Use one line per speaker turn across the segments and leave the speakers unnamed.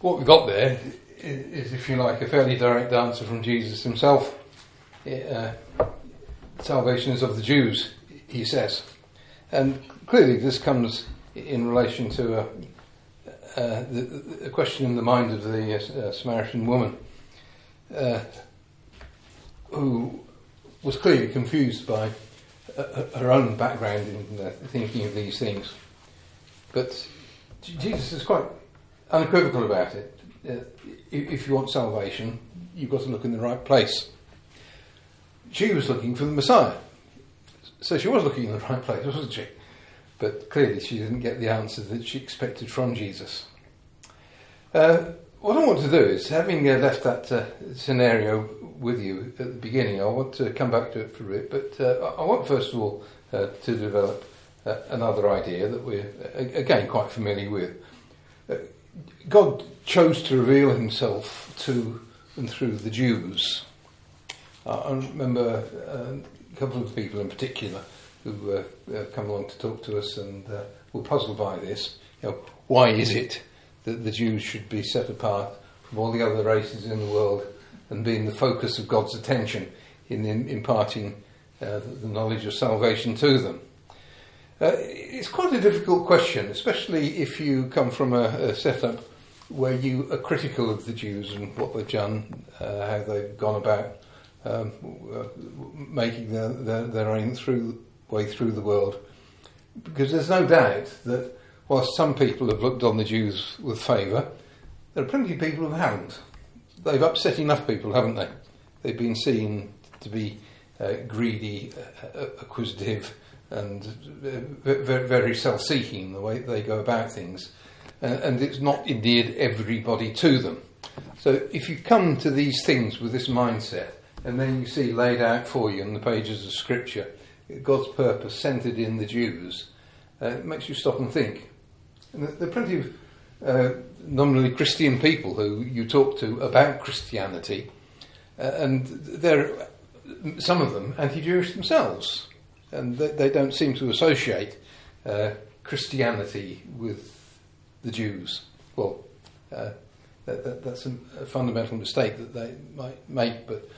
what we've got there is, if you like, a fairly direct answer from Jesus himself. Uh, salvation is of the Jews, he says. And clearly, this comes in relation to a, uh, the, the, question in the mind of the uh, Samaritan woman uh, who was clearly confused by uh, her own background in uh, thinking of these things. But Jesus is quite unequivocal about it. Uh, if you want salvation, you've got to look in the right place. She was looking for the Messiah. So she was looking in the right place, wasn't she? But clearly she didn't get the answer that she expected from Jesus. Uh, what I want to do is, having uh, left that uh, scenario with you at the beginning, I want to come back to it for a bit, but uh, I want first of all uh, to develop another idea that we're, again, quite familiar with. God chose to reveal himself to and through the Jews. I remember a couple of people in particular who uh, uh, come along to talk to us and uh, were puzzled by this. You know, why is it that the Jews should be set apart from all the other races in the world and being the focus of God's attention in, in imparting uh, the knowledge of salvation to them? Uh, it's quite a difficult question, especially if you come from a, a setup where you are critical of the Jews and what they've done, uh, how they've gone about um, uh, making their, their, their own through, way through the world. Because there's no doubt that whilst some people have looked on the Jews with favour, there are plenty of people who haven't. They've upset enough people, haven't they? They've been seen to be uh, greedy, uh, uh acquisitive, and very, self-seeking the way they go about things. and it's not endeared everybody to them. So if you come to these things with this mindset, and then you see laid out for you in the pages of Scripture God's purpose centered in the Jews, uh, it makes you stop and think. And there are plenty of uh, nominally Christian people who you talk to about Christianity, uh, and they're some of them anti-Jewish themselves, and they, don't seem to associate uh, Christianity with the Jews. Well, uh, that, that, that's a, a, fundamental mistake that they might make, but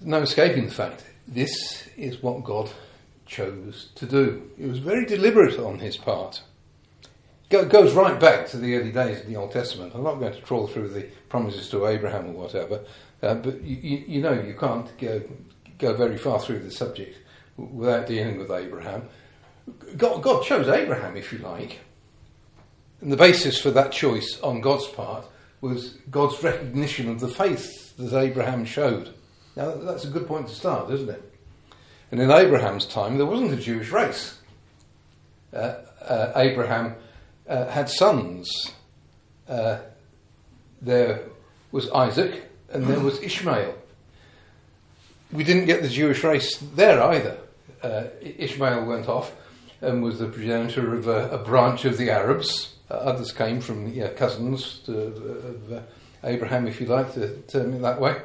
no escaping the fact this is what God chose to do. It was very deliberate on his part. It goes right back to the early days of the Old Testament. I'm not going to trawl through the promises to Abraham or whatever, uh, but you, you, know you can't go, go very far through the subject without dealing with Abraham. God, God chose Abraham, if you like. And the basis for that choice on God's part was God's recognition of the faith that Abraham showed. Now, that's a good point to start, isn't it? And in Abraham's time, there wasn't a Jewish race. Uh, uh, Abraham uh, had sons. Uh, there was Isaac and there was Ishmael. We didn't get the Jewish race there either. Uh, Ishmael went off and was the progenitor of a, a branch of the Arabs. Uh, others came from yeah, cousins to, of Abraham, if you like to term it that way.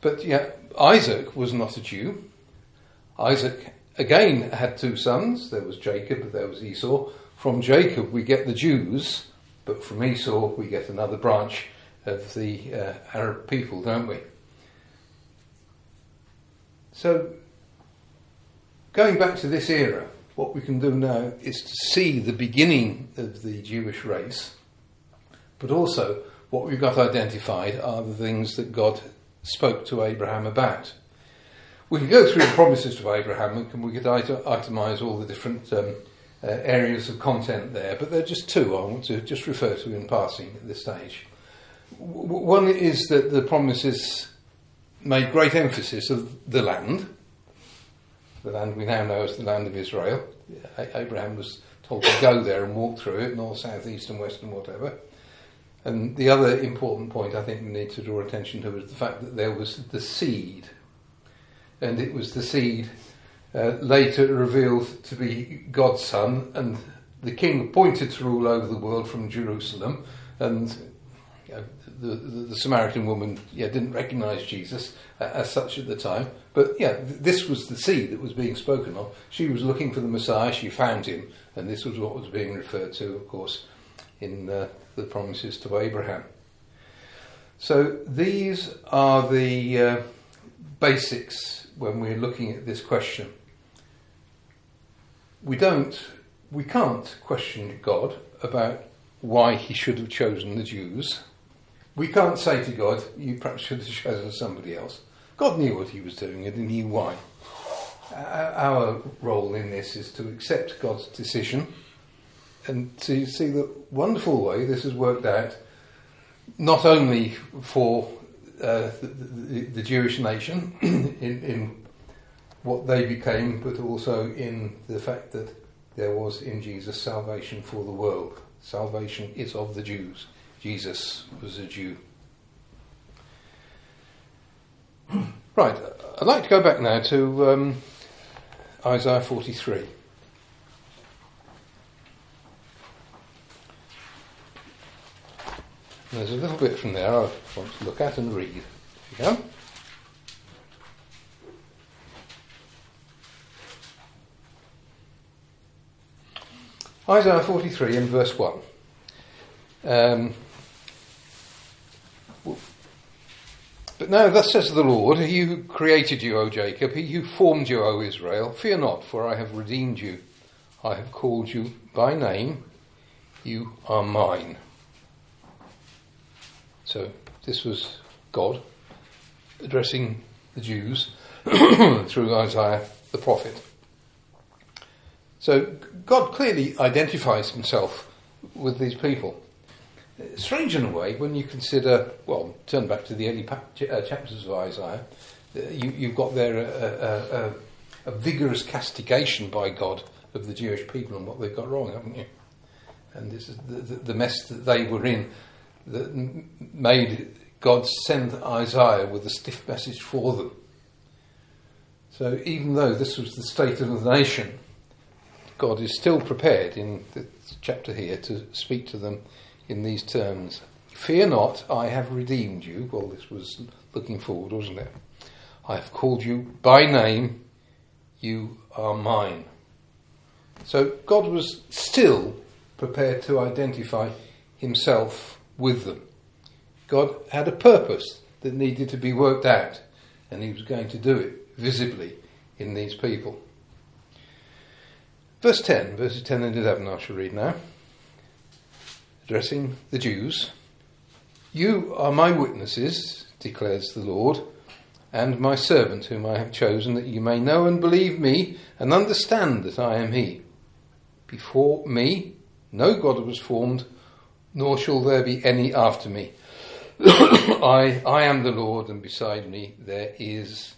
But yeah, Isaac was not a Jew. Isaac again had two sons. There was Jacob, there was Esau. From Jacob we get the Jews, but from Esau we get another branch of the uh, Arab people, don't we? So, going back to this era, what we can do now is to see the beginning of the Jewish race, but also what we've got identified are the things that God spoke to Abraham about. We can go through the promises to Abraham and we could itemize all the different um, uh, areas of content there, but there are just two I want to just refer to in passing at this stage. W- one is that the promises made great emphasis of the land, the land we now know as the land of Israel. Abraham was told to go there and walk through it, north, south, east, and west, and whatever. And the other important point I think we need to draw attention to is the fact that there was the seed, and it was the seed uh, later revealed to be God's son, and the king appointed to rule over the world from Jerusalem, and the, the, the, Samaritan woman yeah, didn't recognise Jesus uh, as such at the time. But yeah, th- this was the seed that was being spoken of. She was looking for the Messiah, she found him, and this was what was being referred to, of course, in uh, the promises to Abraham. So these are the uh, basics when we're looking at this question. We don't, we can't question God about why he should have chosen the Jews. We can't say to God, you perhaps should have chosen somebody else. God knew what he was doing and he knew why. Our role in this is to accept God's decision and to see the wonderful way this has worked out, not only for uh, the, the, the, Jewish nation in, in what they became, but also in the fact that there was in Jesus salvation for the world. Salvation is of the Jews. Jesus was a Jew. Right, I'd like to go back now to um, Isaiah 43. There's a little bit from there I want to look at and read. If you can. Isaiah 43 and verse 1. Um, but now, thus says the Lord, He who created you, O Jacob, He who formed you, O Israel, fear not, for I have redeemed you. I have called you by name. You are mine. So, this was God addressing the Jews through Isaiah the prophet. So God clearly identifies himself with these people. Strange in a way when you consider, well, turn back to the early pa- uh, chapters of Isaiah, uh, you, have got there a, a, a, a, vigorous castigation by God of the Jewish people and what they've got wrong, haven't you? And this is the, the, the mess that they were in that made God send Isaiah with a stiff message for them. So even though this was the state of the nation, God is still prepared in the chapter here to speak to them in these terms. Fear not, I have redeemed you. Well, this was looking forward, wasn't it? I have called you by name, you are mine. So God was still prepared to identify himself with them. God had a purpose that needed to be worked out, and he was going to do it visibly in these people. Verse 10, verses 10 and 11, I shall read now. Addressing the Jews You are my witnesses, declares the Lord, and my servant whom I have chosen, that you may know and believe me and understand that I am He. Before me, no God was formed, nor shall there be any after me. I, I am the Lord, and beside me there is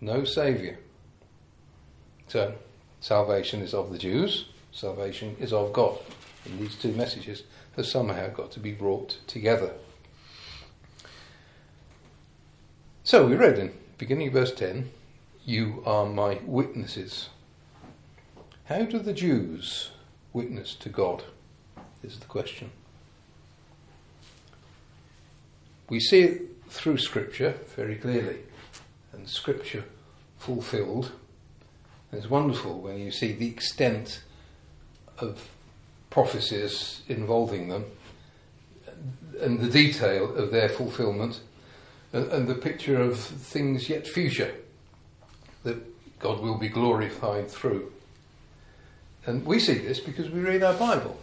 no Saviour. So, Salvation is of the Jews, salvation is of God. in these two messages have somehow got to be brought together. So we read in beginning verse 10 You are my witnesses. How do the Jews witness to God? Is the question. We see it through Scripture very clearly, and Scripture fulfilled it's wonderful when you see the extent of prophecies involving them and the detail of their fulfillment and, and the picture of things yet future that God will be glorified through. And we see this because we read our Bible.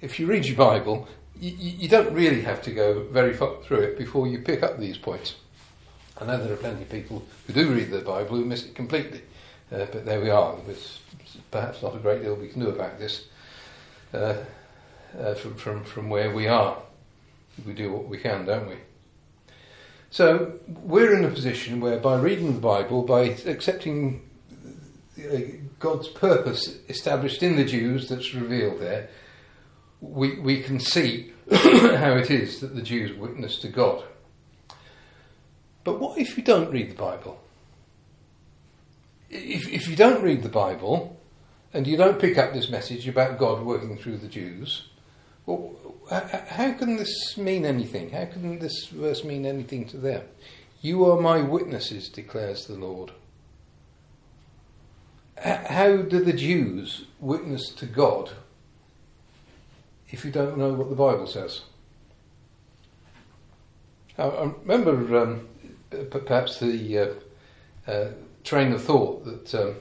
If you read your Bible, you, you, don't really have to go very far through it before you pick up these points. I know there are plenty of people who do read the Bible who miss it completely, uh, but there we are. There's perhaps not a great deal we can do about this uh, uh, from, from, from where we are. We do what we can, don't we? So we're in a position where by reading the Bible, by accepting uh, God's purpose established in the Jews that's revealed there, we, we can see how it is that the Jews witness to God. But what if you don't read the Bible? If, if you don't read the Bible and you don't pick up this message about God working through the Jews, well, how can this mean anything? How can this verse mean anything to them? You are my witnesses, declares the Lord. How do the Jews witness to God if you don't know what the Bible says? I, remember um, perhaps the uh, uh, train of thought that um,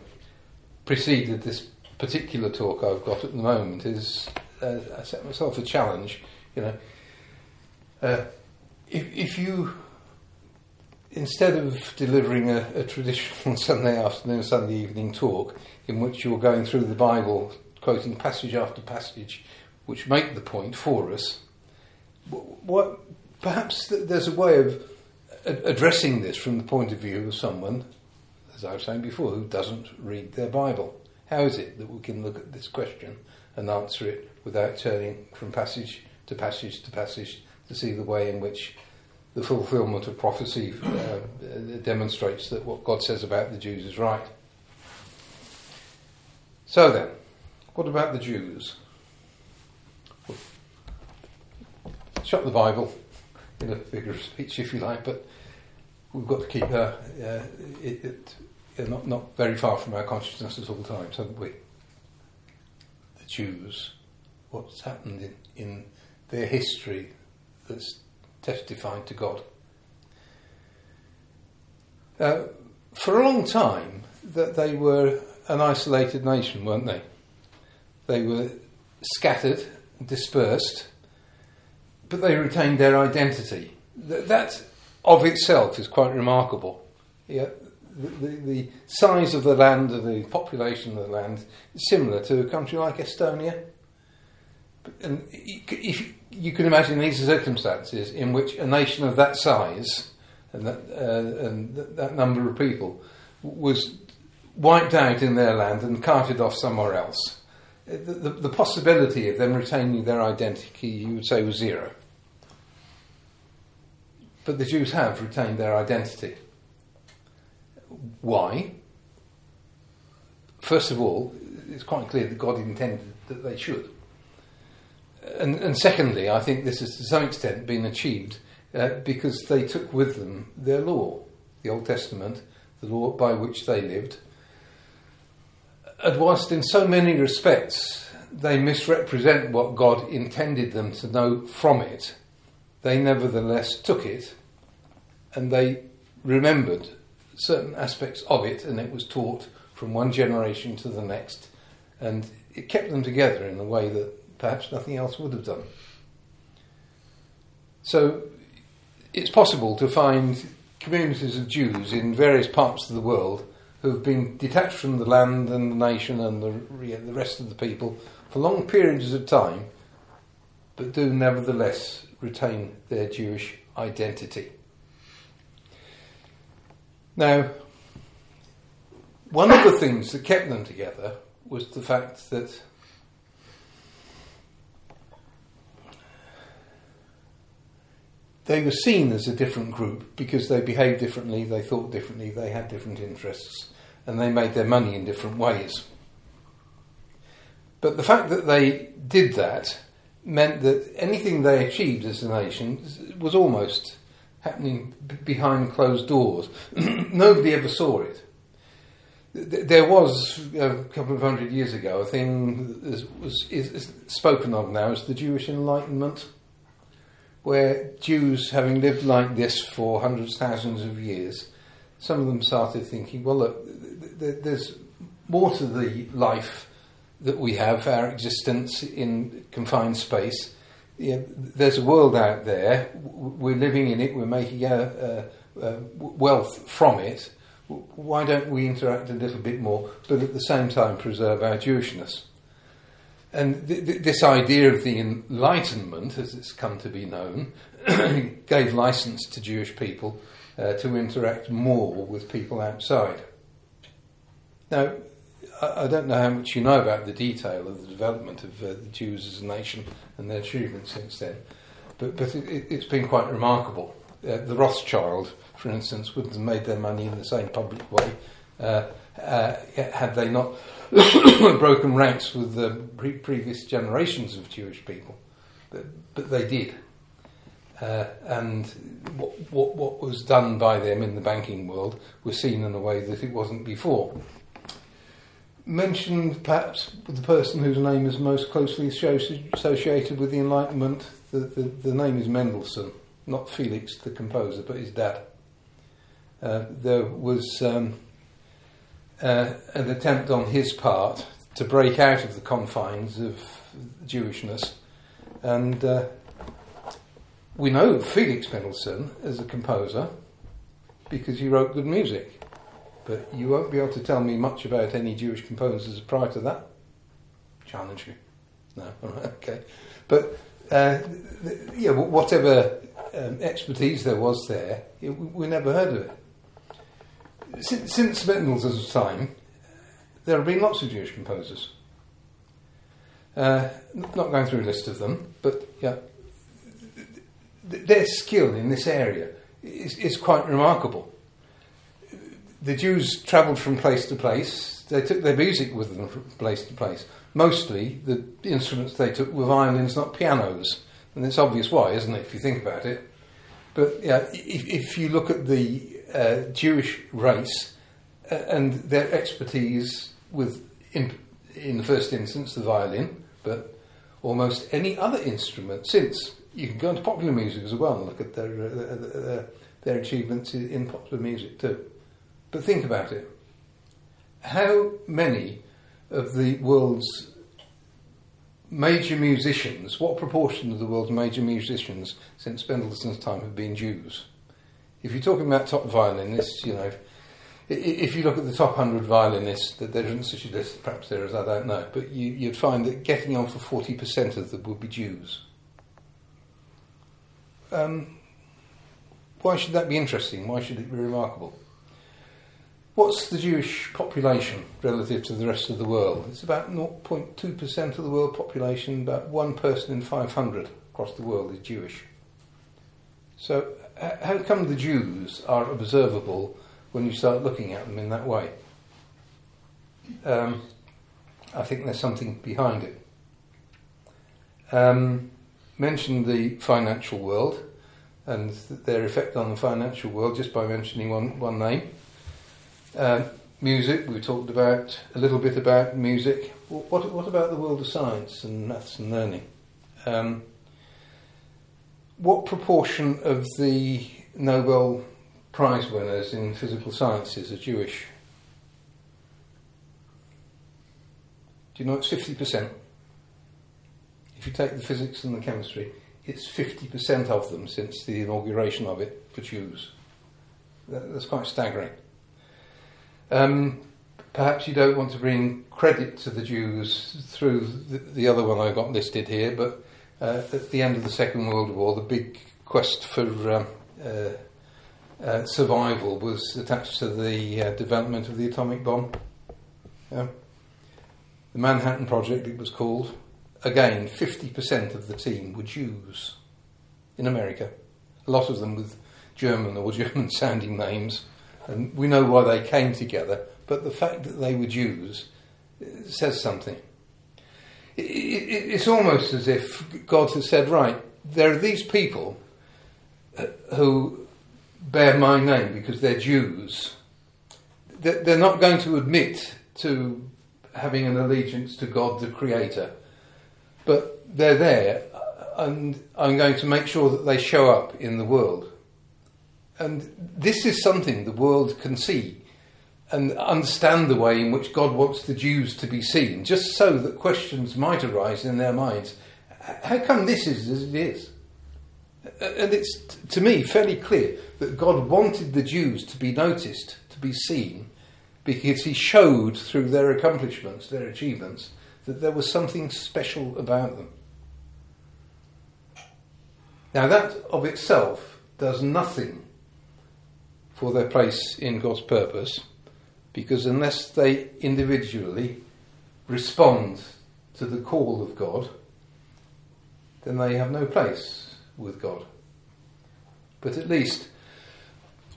preceded this particular talk I've got at the moment is uh, I set myself a challenge. You know, uh, if, if you instead of delivering a, a, traditional Sunday afternoon, Sunday evening talk in which you're going through the Bible, quoting passage after passage, which make the point for us, what perhaps there's a way of addressing this from the point of view of someone, as I was saying before, who doesn't read their Bible. How is it that we can look at this question and answer it without turning from passage to passage to passage to see the way in which the fulfillment of prophecy uh, demonstrates that what God says about the Jews is right. So then, what about the Jews? Shut the Bible in a figure of speech, if you like, but we've got to keep uh, uh, it, it uh, not, not very far from our consciousness at all times, haven't we? The Jews, what's happened in, in their history that's testified to God. Uh, for a long time, that they were an isolated nation, weren't they? They were scattered, dispersed, but they retained their identity. That, of itself is quite remarkable. Yeah, the, the, size of the land and the population of the land is similar to a country like Estonia. And if you can imagine these circumstances in which a nation of that size and that, uh, and that number of people was wiped out in their land and carted off somewhere else, the, the, the possibility of them retaining their identity, you would say, was zero. But the Jews have retained their identity. Why? First of all, it's quite clear that God intended that they should and, and, secondly, I think this has to some extent been achieved uh, because they took with them their law, the Old Testament, the law by which they lived. And whilst in so many respects they misrepresent what God intended them to know from it, they nevertheless took it and they remembered certain aspects of it and it was taught from one generation to the next and it kept them together in a way that perhaps nothing else would have done. So it's possible to find communities of Jews in various parts of the world who have been detached from the land and the nation and the, the rest of the people for long periods of time, but do nevertheless retain their Jewish identity. Now, one of the things that kept them together was the fact that they were seen as a different group because they behaved differently, they thought differently, they had different interests, and they made their money in different ways. But the fact that they did that meant that anything they achieved as a nation was almost happening behind closed doors. Nobody ever saw it. There was uh, a couple of hundred years ago a thing that was, is spoken of now as the Jewish Enlightenment where Jews, having lived like this for hundreds, thousands of years, some of them started thinking, well, look, there's more to the life that we have, our existence in confined space. There's a world out there, we're living in it, we're making a, a, a wealth from it. Why don't we interact a little bit more, but at the same time preserve our Jewishness? And th- th- this idea of the Enlightenment, as it's come to be known, gave license to Jewish people uh, to interact more with people outside. Now, I, don't know how much you know about the detail of the development of uh, the Jews as a nation and their achievements since then, but, but it, has been quite remarkable. Uh, the Rothschild, for instance, wouldn't have made their money in the same public way uh, uh, had they not broken ranks with the pre- previous generations of Jewish people, but, but they did. Uh, and what, what, what, was done by them in the banking world was seen in a way that it wasn't before. Mention perhaps the person whose name is most closely associated with the Enlightenment. The, the, the name is Mendelssohn, not Felix the composer, but his dad. Uh, there was um, uh, an attempt on his part to break out of the confines of Jewishness, and uh, we know Felix Mendelssohn as a composer because he wrote good music. But you won't be able to tell me much about any Jewish composers prior to that. Challenge you. No, okay. But uh, yeah, whatever um, expertise there was there, it, we never heard of it. Since, since Mendelssohn's time, there have been lots of Jewish composers. Uh, not going through a list of them, but yeah, their skill in this area is, is quite remarkable. The Jews travelled from place to place. They took their music with them from place to place. Mostly, the instruments they took were violins, not pianos, and it's obvious why, isn't it? If you think about it. But yeah, if, if you look at the uh, Jewish race uh, and their expertise with, in, in the first instance, the violin, but almost any other instrument since you can go into popular music as well and look at their, uh, uh, their achievements in popular music too. But think about it. How many of the world's major musicians, what proportion of the world's major musicians since Mendelssohn's time have been Jews? If you're talking about top violinists, you know, if you look at the top 100 violinists, that there isn't such a list, perhaps there is, I don't know, but you, would find that getting on for 40% of them would be Jews. Um, why should that be interesting? Why should it be remarkable? What's the Jewish population relative to the rest of the world? It's about 0.2% of the world population, about one person in 500 across the world is Jewish. So, how come the Jews are observable when you start looking at them in that way? Um, I think there's something behind it. Um, mentioned the financial world and their effect on the financial world just by mentioning one, one name. Uh, music, we talked about a little bit about music. What, what about the world of science and maths and learning? Um, what proportion of the Nobel Prize winners in physical sciences are Jewish? Do you know it's 50%? If you take the physics and the chemistry, it's 50% of them since the inauguration of it for Jews. That's quite staggering. Um, perhaps you don't want to bring credit to the Jews through the, the other one I've got listed here, but uh, at the end of the Second World War, the big quest for um, uh, uh, survival was attached to the uh, development of the atomic bomb. Yeah. The Manhattan Project, it was called again, 50% of the team were Jews in America. A lot of them with German or German sounding names. And we know why they came together, but the fact that they were Jews uh, says something. It, it, it's almost as if God has said, right, there are these people uh, who bear my name because they're Jews. They're not going to admit to having an allegiance to God the Creator but they're there, and I'm going to make sure that they show up in the world. And this is something the world can see and understand the way in which God wants the Jews to be seen, just so that questions might arise in their minds. How come this is as it is? And it's, to me, fairly clear that God wanted the Jews to be noticed, to be seen, because He showed through their accomplishments, their achievements, that there was something special about them. Now, that of itself does nothing for their place in God's purpose, because unless they individually respond to the call of God, then they have no place with God. But at least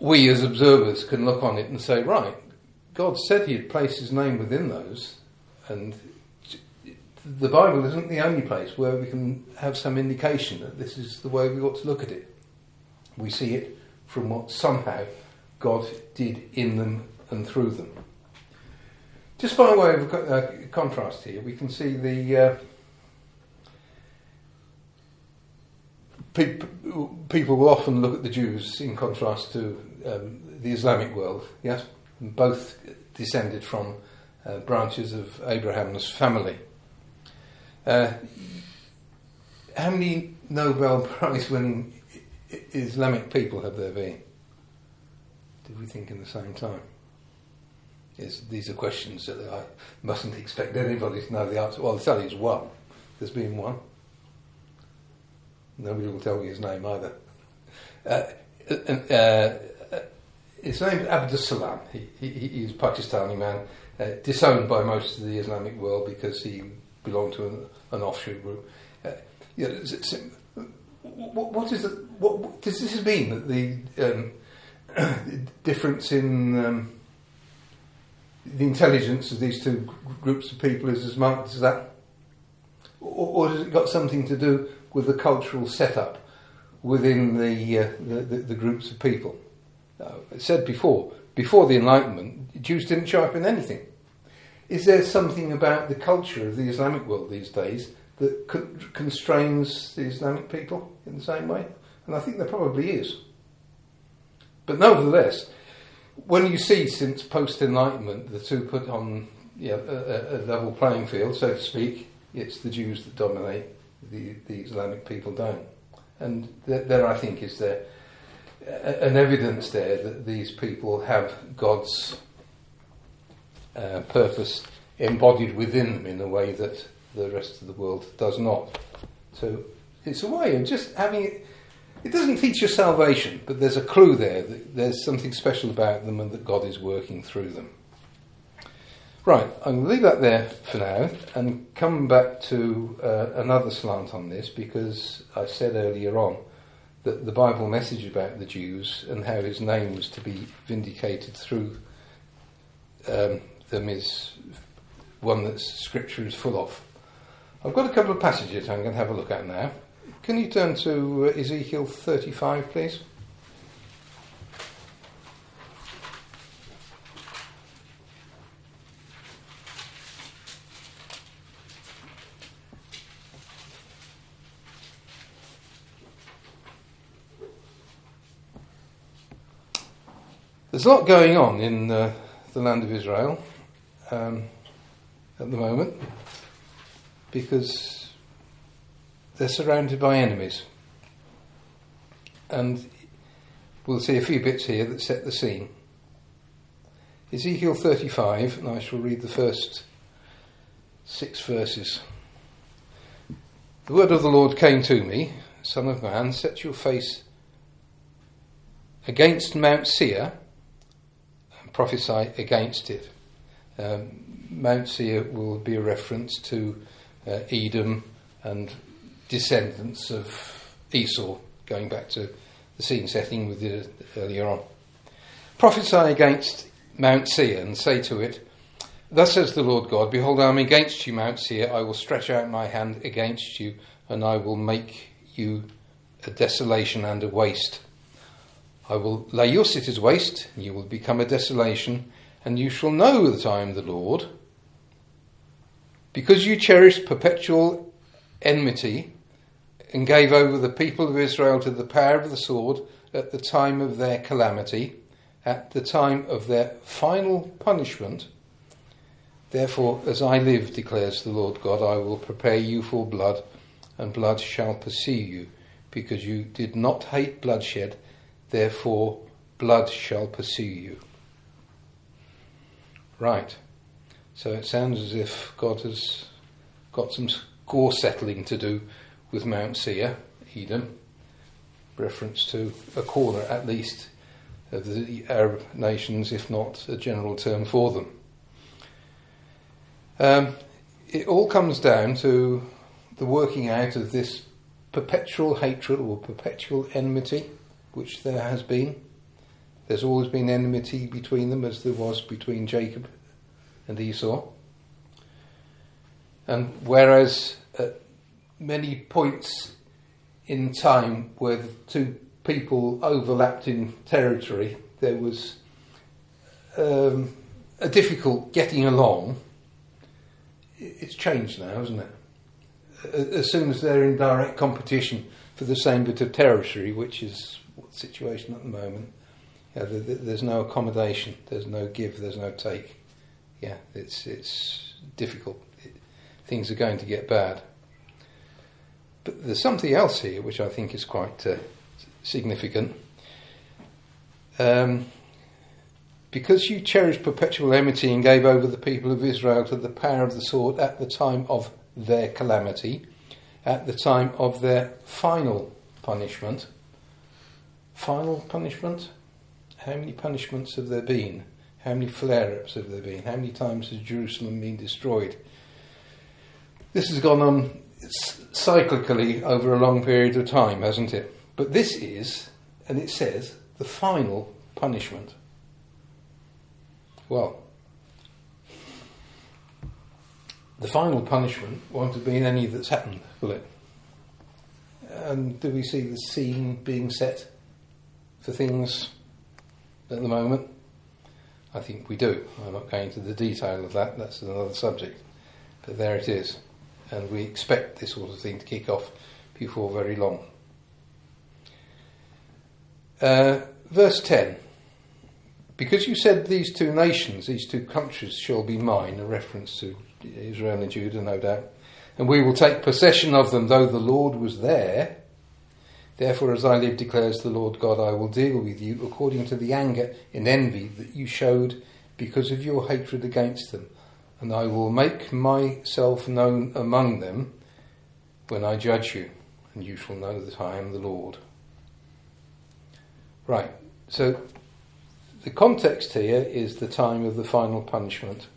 we as observers can look on it and say, right, God said He'd place His name within those, and the Bible isn't the only place where we can have some indication that this is the way we ought to look at it. We see it from what somehow God did in them and through them. just by way of uh, contrast here, we can see the uh, people, people will often look at the Jews in contrast to um, the Islamic world. Yes, both descended from uh, branches of Abraham's family. Uh, how many Nobel Prize winning Islamic people have there been? Did we think in the same time? These are questions that I mustn't expect anybody to know the answer. Well, tell you, it's one. There's been one. Nobody will tell me his name either. Uh, uh, uh, his name is Abdus Salam. He, he, he's a Pakistani man, uh, disowned by most of the Islamic world because he belonged to an, an offshoot group. Uh, you know, what, what is the, what, does this mean that the um, difference in um, the intelligence of these two groups of people is as marked as that? Or, or, has it got something to do with the cultural setup within the, uh, the, the, the, groups of people? Uh, I said before, before the Enlightenment, Jews didn't show up in anything. Is there something about the culture of the Islamic world these days that constrains the Islamic people in the same way? And I think there probably is. But nevertheless, when you see since post Enlightenment the two put on a, a, level playing field, so to speak, it's the Jews that dominate, the, the Islamic people don't. And there, I think, is there an evidence there that these people have God's uh, purpose embodied within them in a way that the rest of the world does not. So it's a way of just having it. It doesn't teach you salvation, but there's a clue there that there's something special about them and that God is working through them. Right, I'm going to leave that there for now and come back to uh, another slant on this because I said earlier on that the Bible message about the Jews and how his name was to be vindicated through um, them is one that Scripture is full of. I've got a couple of passages I'm going to have a look at now. Can you turn to uh, Ezekiel 35, please? There's a lot going on in uh, the land of Israel um, at the moment because they're surrounded by enemies. And we'll see a few bits here that set the scene. Ezekiel 35, and I shall read the first six verses. The word of the Lord came to me, Son of man, set your face against Mount Seir and prophesy against it. Um, Mount Seir will be a reference to uh, Edom and descendants of Esau, going back to the scene setting we did earlier on. Prophesy against Mount Seir and say to it, Thus says the Lord God, Behold, I am against you, Mount Seir. I will stretch out my hand against you, and I will make you a desolation and a waste. I will lay your cities waste, and you will become a desolation, and you shall know that I am the Lord. Because you cherished perpetual enmity and gave over the people of Israel to the power of the sword at the time of their calamity, at the time of their final punishment, therefore, as I live, declares the Lord God, I will prepare you for blood, and blood shall pursue you, because you did not hate bloodshed, therefore, blood shall pursue you. Right. So it sounds as if God has got some score settling to do with Mount Seir, Edom, reference to a corner at least of the Arab nations, if not a general term for them. Um, it all comes down to the working out of this perpetual hatred or perpetual enmity, which there has been. There's always been enmity between them, as there was between Jacob and Esau. And whereas at many points in time where the two people overlapped in territory, there was um, a difficult getting along, it's changed now, hasn't it? As soon as they're in direct competition for the same bit of territory, which is the situation at the moment, there's no accommodation, there's no give, there's no take. Yeah, it's it's difficult. It, things are going to get bad. But there's something else here which I think is quite uh, significant. Um, because you cherished perpetual enmity and gave over the people of Israel to the power of the sword at the time of their calamity, at the time of their final punishment. Final punishment? How many punishments have there been? How many flare ups have there been? How many times has Jerusalem been destroyed? This has gone on cyclically over a long period of time, hasn't it? But this is, and it says, the final punishment. Well, the final punishment won't have been any that's happened, will it? And do we see the scene being set for things at the moment? I think we do. I'm not going into the detail of that, that's another subject. But there it is. And we expect this sort of thing to kick off before very long. Uh, verse 10 Because you said these two nations, these two countries shall be mine, a reference to Israel and Judah, no doubt, and we will take possession of them, though the Lord was there. Therefore, as I live, declares the Lord God, I will deal with you according to the anger and envy that you showed because of your hatred against them, and I will make myself known among them when I judge you, and you shall know that I am the Lord. Right, so the context here is the time of the final punishment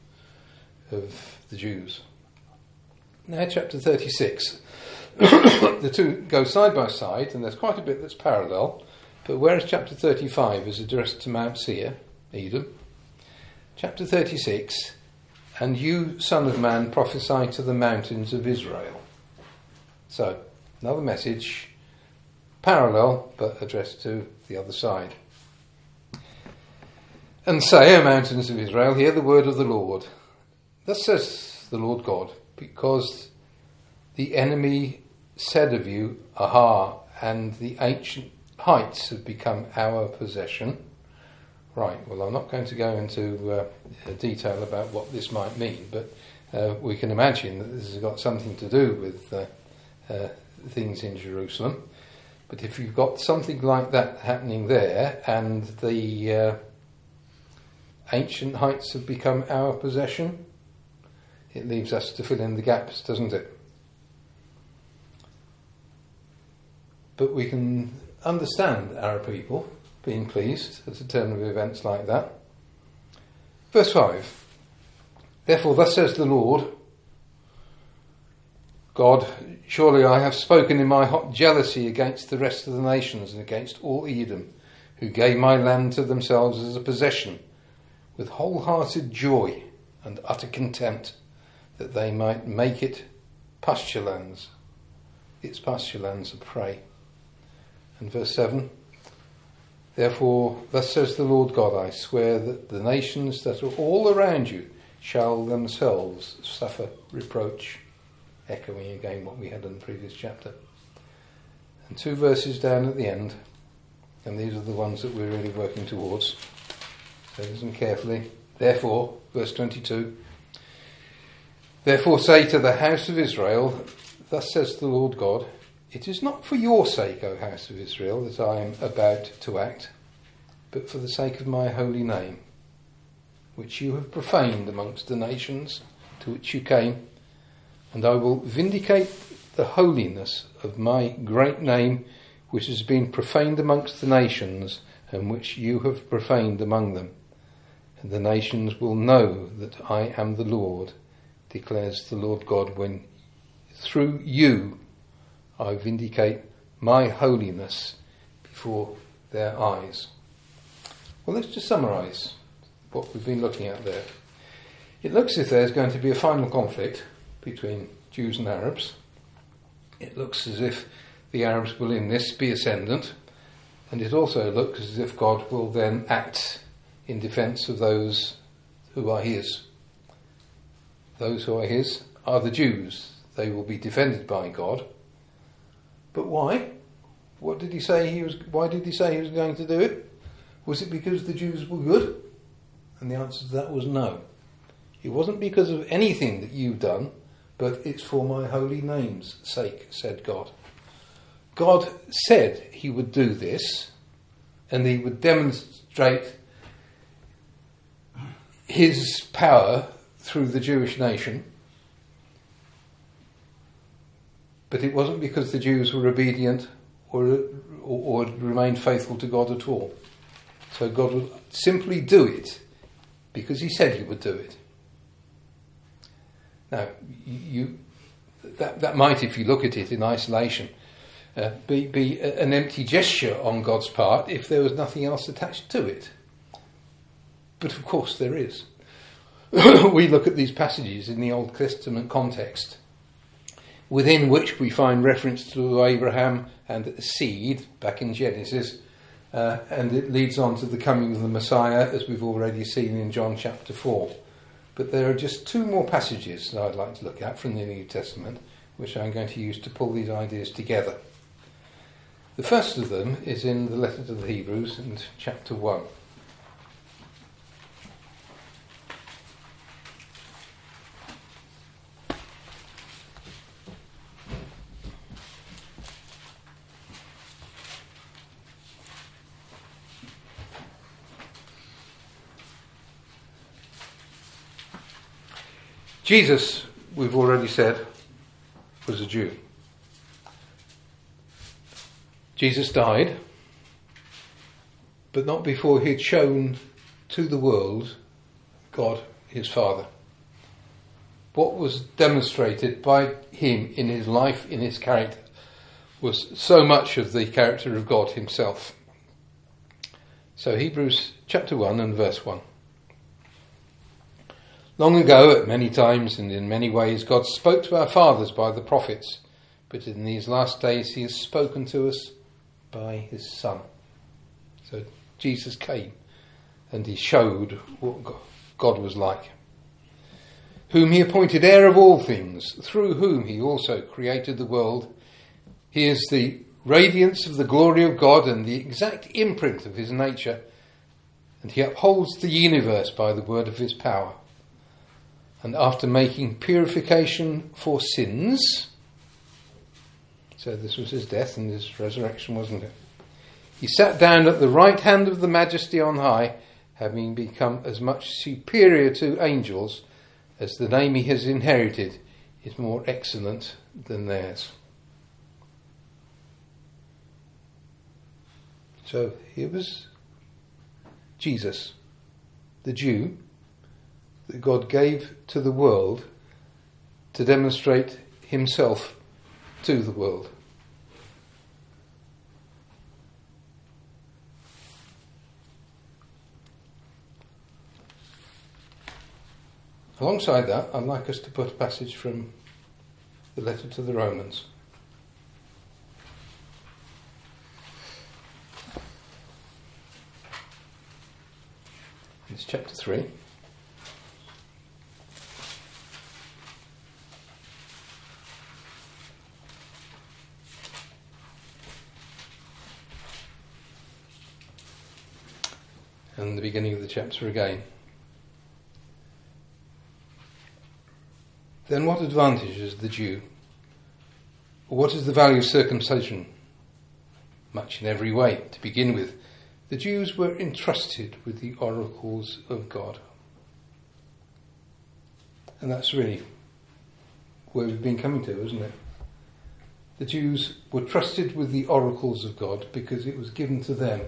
of the Jews. Now, chapter 36. the two go side by side, and there's quite a bit that's parallel. But whereas chapter 35 is addressed to Mount Seir, Edom, chapter 36, and you, son of man, prophesy to the mountains of Israel. So, another message, parallel, but addressed to the other side. And say, O mountains of Israel, hear the word of the Lord. Thus says the Lord God, because the enemy said of you, Aha, and the ancient heights have become our possession. Right, well, I'm not going to go into uh, detail about what this might mean, but uh, we can imagine that this has got something to do with uh, uh things in Jerusalem. But if you've got something like that happening there, and the uh, ancient heights have become our possession, it leaves us to fill in the gaps, doesn't it? But we can understand our people being pleased at a turn of events like that. Verse 5 Therefore, thus says the Lord God, surely I have spoken in my hot jealousy against the rest of the nations and against all Edom, who gave my land to themselves as a possession, with wholehearted joy and utter contempt, that they might make it pasture lands, its pasture lands of prey. And verse 7 Therefore, thus says the Lord God, I swear that the nations that are all around you shall themselves suffer reproach. Echoing again what we had in the previous chapter. And two verses down at the end, and these are the ones that we're really working towards. So listen carefully. Therefore, verse 22 Therefore say to the house of Israel, Thus says the Lord God, it is not for your sake, O house of Israel, that I am about to act, but for the sake of my holy name, which you have profaned amongst the nations to which you came, and I will vindicate the holiness of my great name, which has been profaned amongst the nations, and which you have profaned among them. And the nations will know that I am the Lord, declares the Lord God, when through you I vindicate my holiness before their eyes. Well, let's just summarise what we've been looking at there. It looks as if there's going to be a final conflict between Jews and Arabs. It looks as if the Arabs will in this be ascendant, and it also looks as if God will then act in defence of those who are his. Those who are his are the Jews. They will be defended by God. But why? What did he say he was why did he say he was going to do it? Was it because the Jews were good? And the answer to that was no. It wasn't because of anything that you've done, but it's for my holy name's sake, said God. God said he would do this, and he would demonstrate his power through the Jewish nation. But it wasn't because the Jews were obedient or, or, or remained faithful to God at all. So God would simply do it because He said He would do it. Now, you, that, that might, if you look at it in isolation, uh, be, be an empty gesture on God's part if there was nothing else attached to it. But of course, there is. we look at these passages in the Old Testament context, within which we find reference to Abraham and the seed back in Genesis, uh, and it leads on to the coming of the Messiah, as we've already seen in John chapter 4. But there are just two more passages that I'd like to look at from the New Testament, which I'm going to use to pull these ideas together. The first of them is in the letter to the Hebrews in chapter 1. Jesus, we've already said, was a Jew. Jesus died, but not before he had shown to the world God, his Father. What was demonstrated by him in his life, in his character, was so much of the character of God himself. So, Hebrews chapter 1 and verse 1. Long ago, at many times and in many ways, God spoke to our fathers by the prophets, but in these last days He has spoken to us by His Son. So Jesus came and He showed what God was like. Whom He appointed heir of all things, through whom He also created the world. He is the radiance of the glory of God and the exact imprint of His nature, and He upholds the universe by the word of His power and after making purification for sins, so this was his death and his resurrection, wasn't it? He sat down at the right hand of the majesty on high, having become as much superior to angels as the name he has inherited is more excellent than theirs. So here was Jesus, the Jew, that God gave to the world to demonstrate Himself to the world. Alongside that, I'd like us to put a passage from the letter to the Romans. It's chapter 3. And the beginning of the chapter again. Then what advantage is the Jew? what is the value of circumcision? Much in every way. To begin with, the Jews were entrusted with the oracles of God. And that's really where we've been coming to, isn't it? The Jews were trusted with the oracles of God because it was given to them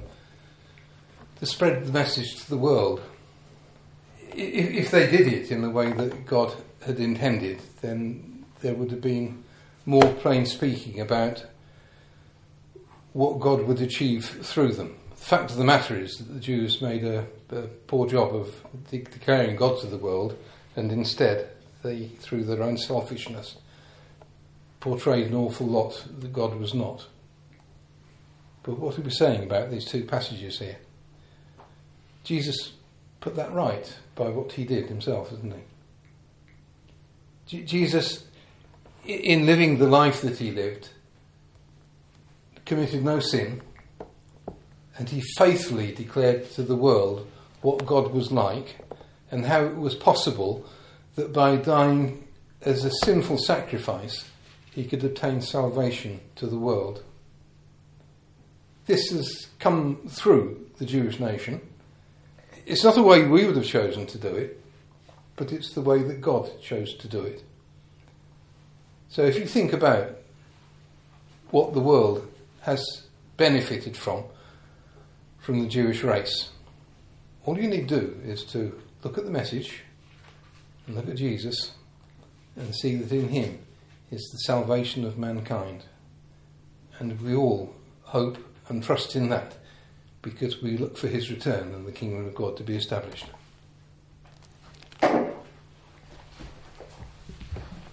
to spread the message to the world. If, they did it in the way that God had intended, then there would have been more plain speaking about what God would achieve through them. The fact of the matter is that the Jews made a, a poor job of de- declaring God to the world, and instead they, through their own selfishness, portrayed an awful lot that God was not. But what are we saying about these two passages here? Jesus put that right by what he did himself, didn't he? Jesus, in living the life that he lived, committed no sin, and he faithfully declared to the world what God was like and how it was possible that by dying as a sinful sacrifice, he could obtain salvation to the world. This has come through the Jewish nation. It's not a way we would have chosen to do it, but it's the way that God chose to do it. So if you think about what the world has benefited from, from the Jewish race, all you need to do is to look at the message and look at Jesus and see that in him is the salvation of mankind. And we all hope and trust in that because we look for his return and the kingdom of God to be established.